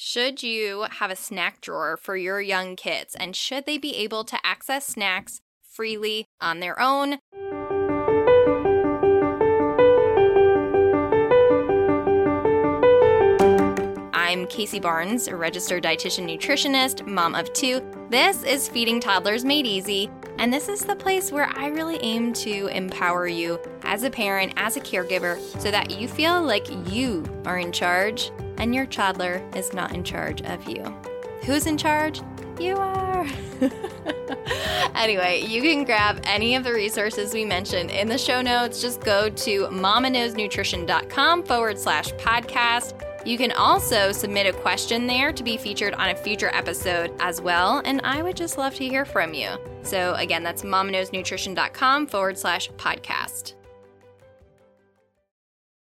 Should you have a snack drawer for your young kids? And should they be able to access snacks freely on their own? I'm Casey Barnes, a registered dietitian nutritionist, mom of two. This is Feeding Toddlers Made Easy, and this is the place where I really aim to empower you as a parent, as a caregiver, so that you feel like you are in charge and your toddler is not in charge of you. Who's in charge? You are. anyway, you can grab any of the resources we mentioned in the show notes. Just go to mamaknowsnutrition.com forward slash podcast. You can also submit a question there to be featured on a future episode as well, and I would just love to hear from you. So, again, that's mamaknowsnutrition.com forward slash podcast.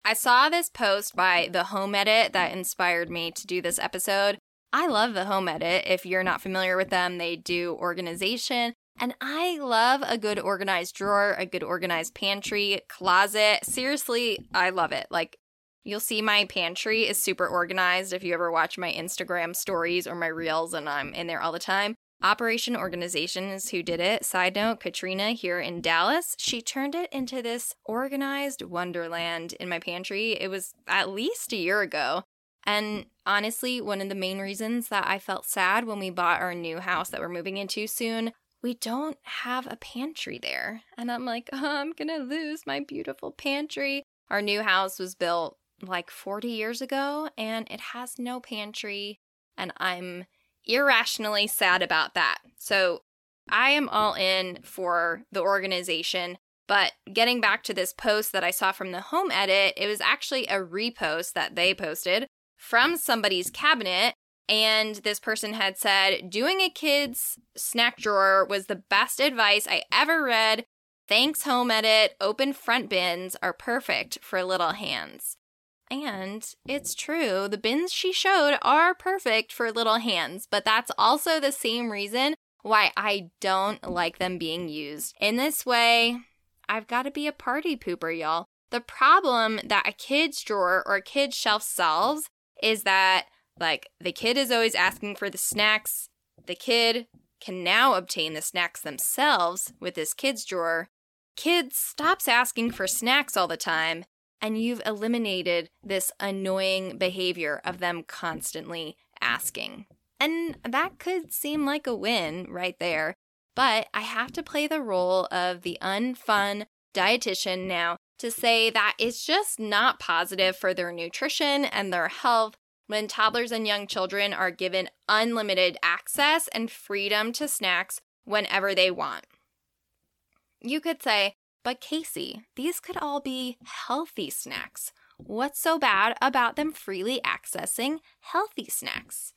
I saw this post by The Home Edit that inspired me to do this episode. I love The Home Edit. If you're not familiar with them, they do organization. And I love a good organized drawer, a good organized pantry, closet. Seriously, I love it. Like, You'll see my pantry is super organized if you ever watch my Instagram stories or my reels, and I'm in there all the time. Operation Organization is who did it. Side note Katrina here in Dallas, she turned it into this organized wonderland in my pantry. It was at least a year ago. And honestly, one of the main reasons that I felt sad when we bought our new house that we're moving into soon, we don't have a pantry there. And I'm like, oh, I'm gonna lose my beautiful pantry. Our new house was built like 40 years ago and it has no pantry and I'm irrationally sad about that. So I am all in for the organization. But getting back to this post that I saw from the home edit, it was actually a repost that they posted from somebody's cabinet. And this person had said, Doing a kid's snack drawer was the best advice I ever read. Thanks, home edit. Open front bins are perfect for little hands. And it's true, the bins she showed are perfect for little hands, but that's also the same reason why I don't like them being used. In this way, I've got to be a party pooper, y'all. The problem that a kid's drawer or a kid's shelf solves is that, like, the kid is always asking for the snacks. The kid can now obtain the snacks themselves with this kid's drawer. Kid stops asking for snacks all the time and you've eliminated this annoying behavior of them constantly asking. And that could seem like a win right there, but I have to play the role of the unfun dietitian now to say that it's just not positive for their nutrition and their health when toddlers and young children are given unlimited access and freedom to snacks whenever they want. You could say, but Casey, these could all be healthy snacks. What's so bad about them freely accessing healthy snacks?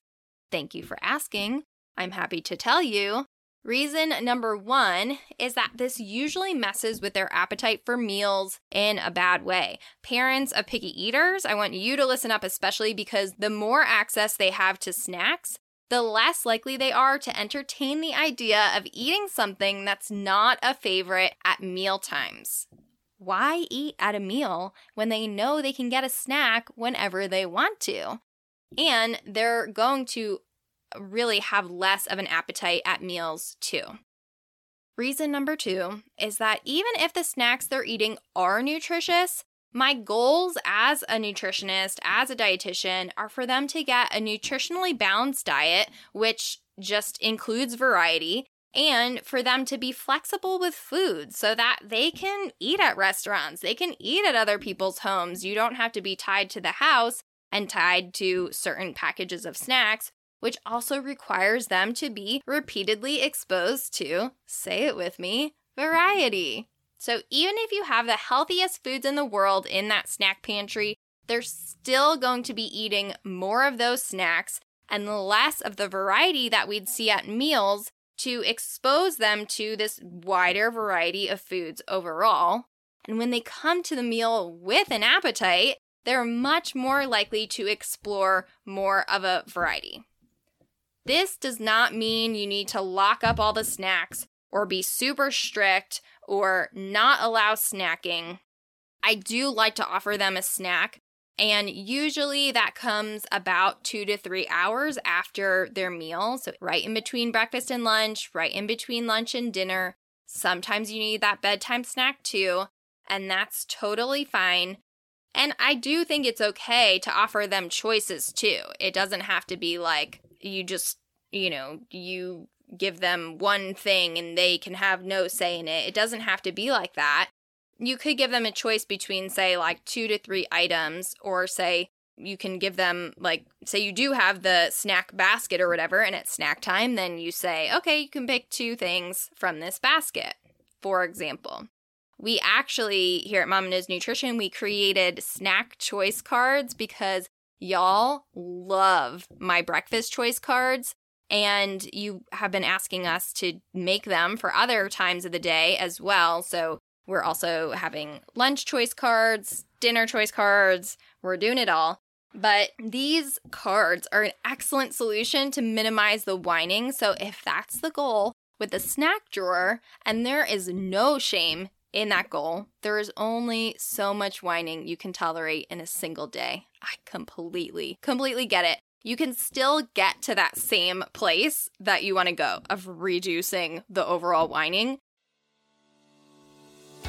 Thank you for asking. I'm happy to tell you. Reason number one is that this usually messes with their appetite for meals in a bad way. Parents of picky eaters, I want you to listen up, especially because the more access they have to snacks, the less likely they are to entertain the idea of eating something that's not a favorite at meal times. Why eat at a meal when they know they can get a snack whenever they want to? And they're going to really have less of an appetite at meals too. Reason number two is that even if the snacks they're eating are nutritious, my goals as a nutritionist, as a dietitian, are for them to get a nutritionally balanced diet, which just includes variety, and for them to be flexible with food so that they can eat at restaurants, they can eat at other people's homes. You don't have to be tied to the house and tied to certain packages of snacks, which also requires them to be repeatedly exposed to, say it with me, variety. So even if you have the healthiest foods in the world in that snack pantry, they're still going to be eating more of those snacks and less of the variety that we'd see at meals to expose them to this wider variety of foods overall. And when they come to the meal with an appetite, they're much more likely to explore more of a variety. This does not mean you need to lock up all the snacks or be super strict or not allow snacking. I do like to offer them a snack And usually that comes about two to three hours after their meal. So, right in between breakfast and lunch, right in between lunch and dinner. Sometimes you need that bedtime snack too, and that's totally fine. And I do think it's okay to offer them choices too. It doesn't have to be like you just, you know, you give them one thing and they can have no say in it. It doesn't have to be like that you could give them a choice between, say, like two to three items, or say you can give them, like, say you do have the snack basket or whatever, and it's snack time, then you say, okay, you can pick two things from this basket, for example. We actually, here at Mama Knows Nutrition, we created snack choice cards because y'all love my breakfast choice cards and you have been asking us to make them for other times of the day as well. So we're also having lunch choice cards, dinner choice cards. We're doing it all. But these cards are an excellent solution to minimize the whining. So, if that's the goal with the snack drawer, and there is no shame in that goal, there is only so much whining you can tolerate in a single day. I completely, completely get it. You can still get to that same place that you want to go of reducing the overall whining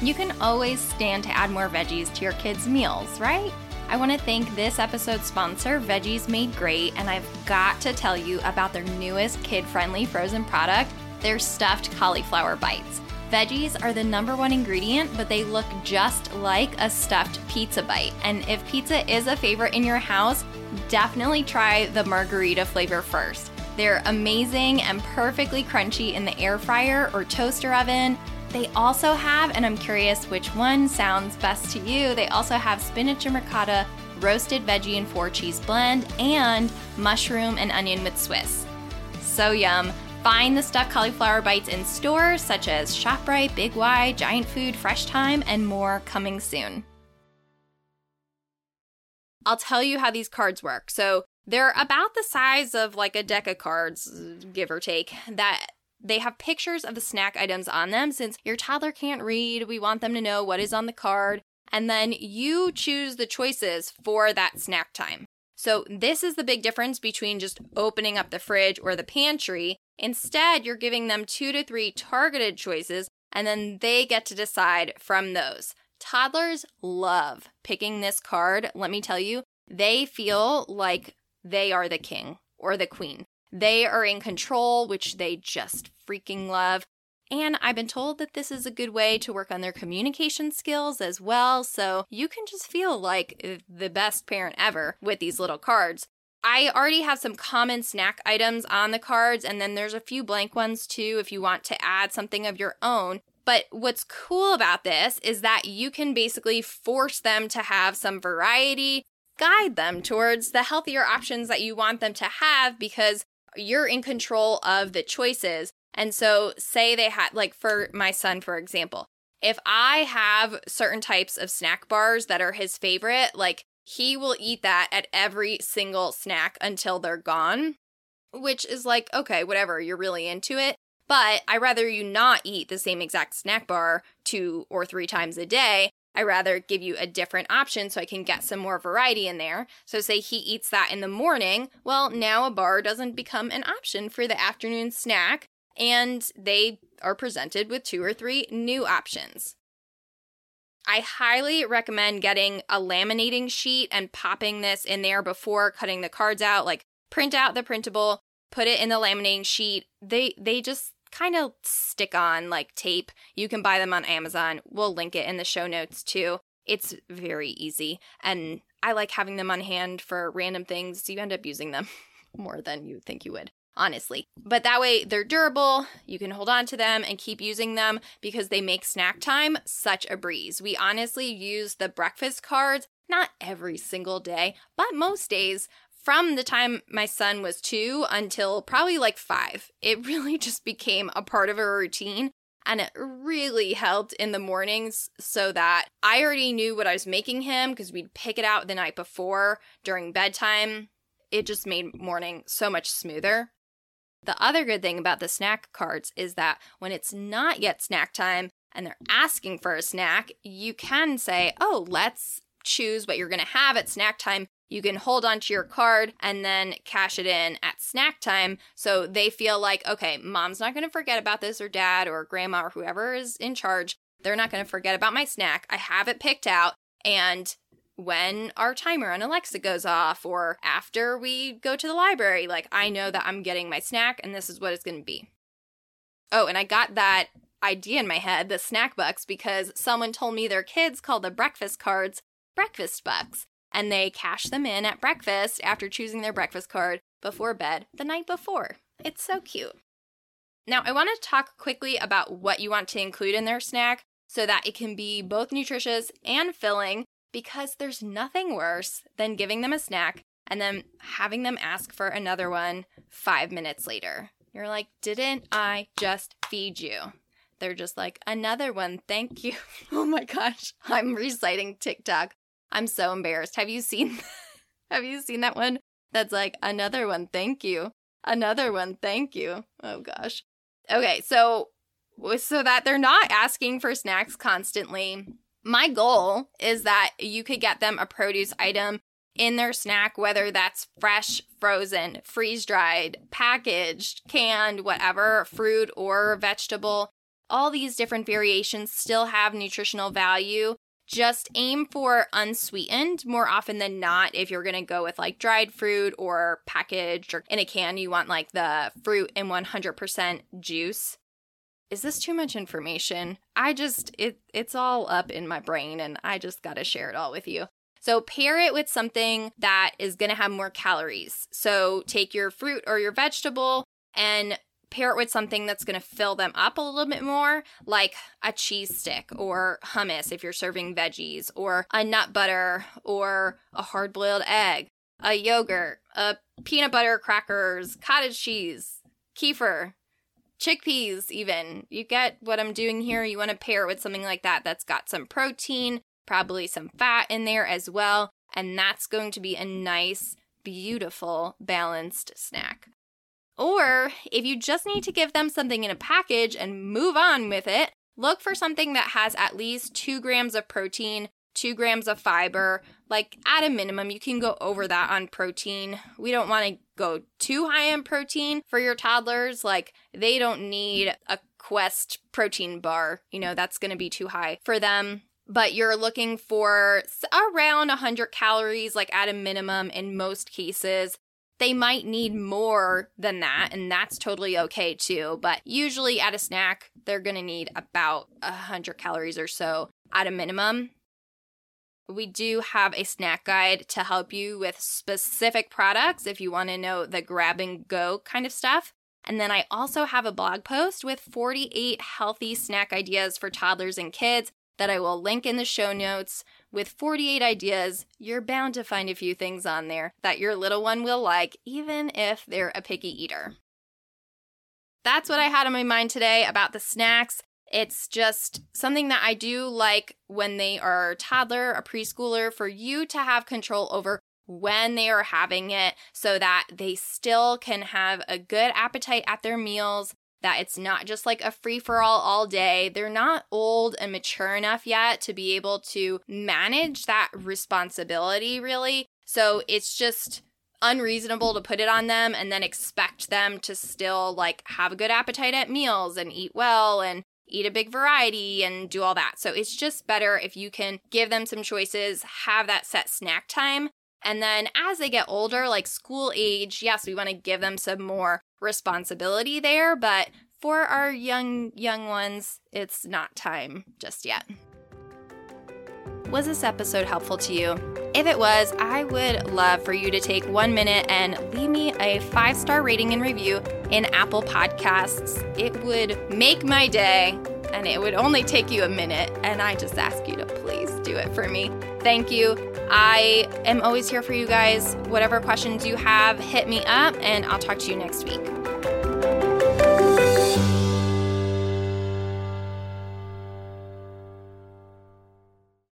you can always stand to add more veggies to your kids' meals, right? I want to thank this episode's sponsor, Veggies Made Great, and I've got to tell you about their newest kid friendly frozen product, their stuffed cauliflower bites. Veggies are the number one ingredient, but they look just like a stuffed pizza bite. And if pizza is a favorite in your house, definitely try the margherita flavor first. They're amazing and perfectly crunchy in the air fryer or toaster oven. They also have, and I'm curious which one sounds best to you, they also have spinach and ricotta, roasted veggie and four cheese blend, and mushroom and onion with Swiss. So yum. Find the stuffed cauliflower bites in stores such as ShopRite, Big Y, Giant Food, Fresh Thyme, and more coming soon. I'll tell you how these cards work. So they're about the size of like a deck of cards, give or take, that they have pictures of the snack items on them since your toddler can't read. We want them to know what is on the card. And then you choose the choices for that snack time. So, this is the big difference between just opening up the fridge or the pantry. Instead, you're giving them two to three targeted choices, and then they get to decide from those. Toddlers love picking this card. Let me tell you, they feel like they are the king or the queen. They are in control, which they just freaking love. And I've been told that this is a good way to work on their communication skills as well. So you can just feel like the best parent ever with these little cards. I already have some common snack items on the cards, and then there's a few blank ones too if you want to add something of your own. But what's cool about this is that you can basically force them to have some variety, guide them towards the healthier options that you want them to have because you're in control of the choices. And so, say they had, like for my son, for example, if I have certain types of snack bars that are his favorite, like he will eat that at every single snack until they're gone, which is like, okay, whatever, you're really into it. But I rather you not eat the same exact snack bar two or three times a day I rather give you a different option so I can get some more variety in there. So, say he eats that in the morning, well, now a bar doesn't become an option for the afternoon snack, and they are presented with two or three new options. I highly recommend getting a laminating sheet and popping this in there before cutting the cards out. Like, print out the printable, put it in the laminating sheet. They they just kind of stick on like tape. You can buy them on Amazon. We'll link it in the show notes too. It's very easy. And I like having them on hand for random things. You end up using them more than you think you would honestly. But that way they're durable, you can hold on to them and keep using them because they make snack time such a breeze. We honestly use the breakfast cards not every single day, but most days from the time my son was two until probably like five, it really just became a part of a routine. And it really helped in the mornings so that I already knew what I was making him because we'd pick it out the night before during bedtime. It just made morning so much smoother. The other good thing about the snack cards is that when it's not yet snack time and they're asking for a snack, you can say, Oh, let's choose what you're going to have at snack time, you can hold onto your card and then cash it in at snack time. So they feel like, okay, mom's not going to forget about this, or dad, or grandma, or whoever is in charge. They're not going to forget about my snack. I have it picked out. And when our timer on Alexa goes off, or after we go to the library, like I know that I'm getting my snack and this is what it's going to be. Oh, and I got that idea in my head, the snack bucks, because someone told me their kids call the breakfast cards breakfast bucks. And they cash them in at breakfast after choosing their breakfast card before bed the night before. It's so cute. Now, I want to talk quickly about what you want to include in their snack so that it can be both nutritious and filling because there's nothing worse than giving them a snack and then having them ask for another one five minutes later. You're like, didn't I just feed you? They're just like, another one, thank you. oh my gosh, I'm reciting TikTok. I'm so embarrassed. Have you seen have you seen that one? That's like another one, thank you. Another one, thank you. Oh gosh. Okay, so so that they're not asking for snacks constantly. My goal is that you could get them a produce item in their snack, whether that's fresh, frozen, freeze dried, packaged, canned, whatever, fruit or vegetable. All these different variations still have nutritional value. Just aim for unsweetened more often than not. If you're going to go with like dried fruit or packaged or in a can, you want like the fruit in 100% juice is this too much information? I just it it's all up in my brain and I just got to share it all with you. So pair it with something that is going to have more calories. So take your fruit or your vegetable and pair it with something that's going to fill them up a little bit more, like a cheese stick or hummus if you're serving veggies, or a nut butter or a hard boiled egg, a yogurt, a peanut butter crackers, cottage cheese, kefir, chickpeas, even. You get what I'm doing here. You want to pair it with something like that that's got some protein, probably some fat in there as well. And that's going to be a nice, beautiful, balanced snack. Or if you just need to give them something in a package and move on with it, look for something that has at least two grams of protein, two grams of fiber. Like at a minimum, you can go over that on protein. We don't want to go too high in protein for your toddlers. Like they don't need a Quest protein bar. You know, that's going to be too high for them. But you're looking for around 100 calories, like at a minimum in most cases. They might need more than that, and that's totally okay too. But usually at a snack, they're going to need about 100 calories or so at a minimum. We do have a snack guide to help you with specific products if you want to know the grab and go kind of stuff. And then I also have a blog post with 48 healthy snack ideas for toddlers and kids that I will link in the show notes. With 48 ideas, you're bound to find a few things on there that your little one will like, even if they're a picky eater. That's what I had on my mind today about the snacks. It's just something that I do like when they are a toddler, a preschooler, for you to have control over when they are having it so that they still can have a good appetite at their meals, that it's not just like a free for all all day. They're not old and mature enough yet to be able to manage that responsibility, really. So it's just unreasonable to put it on them and then expect them to still like have a good appetite at meals and eat well and eat a big variety and do all that. So it's just better if you can give them some choices, have that set snack time. And then as they get older, like school age, yes, we want to give them some more responsibility there, but for our young young ones, it's not time just yet. Was this episode helpful to you? If it was, I would love for you to take one minute and leave me a five star rating and review in Apple Podcasts. It would make my day, and it would only take you a minute. And I just ask you to please do it for me. Thank you. I am always here for you guys. Whatever questions you have, hit me up, and I'll talk to you next week.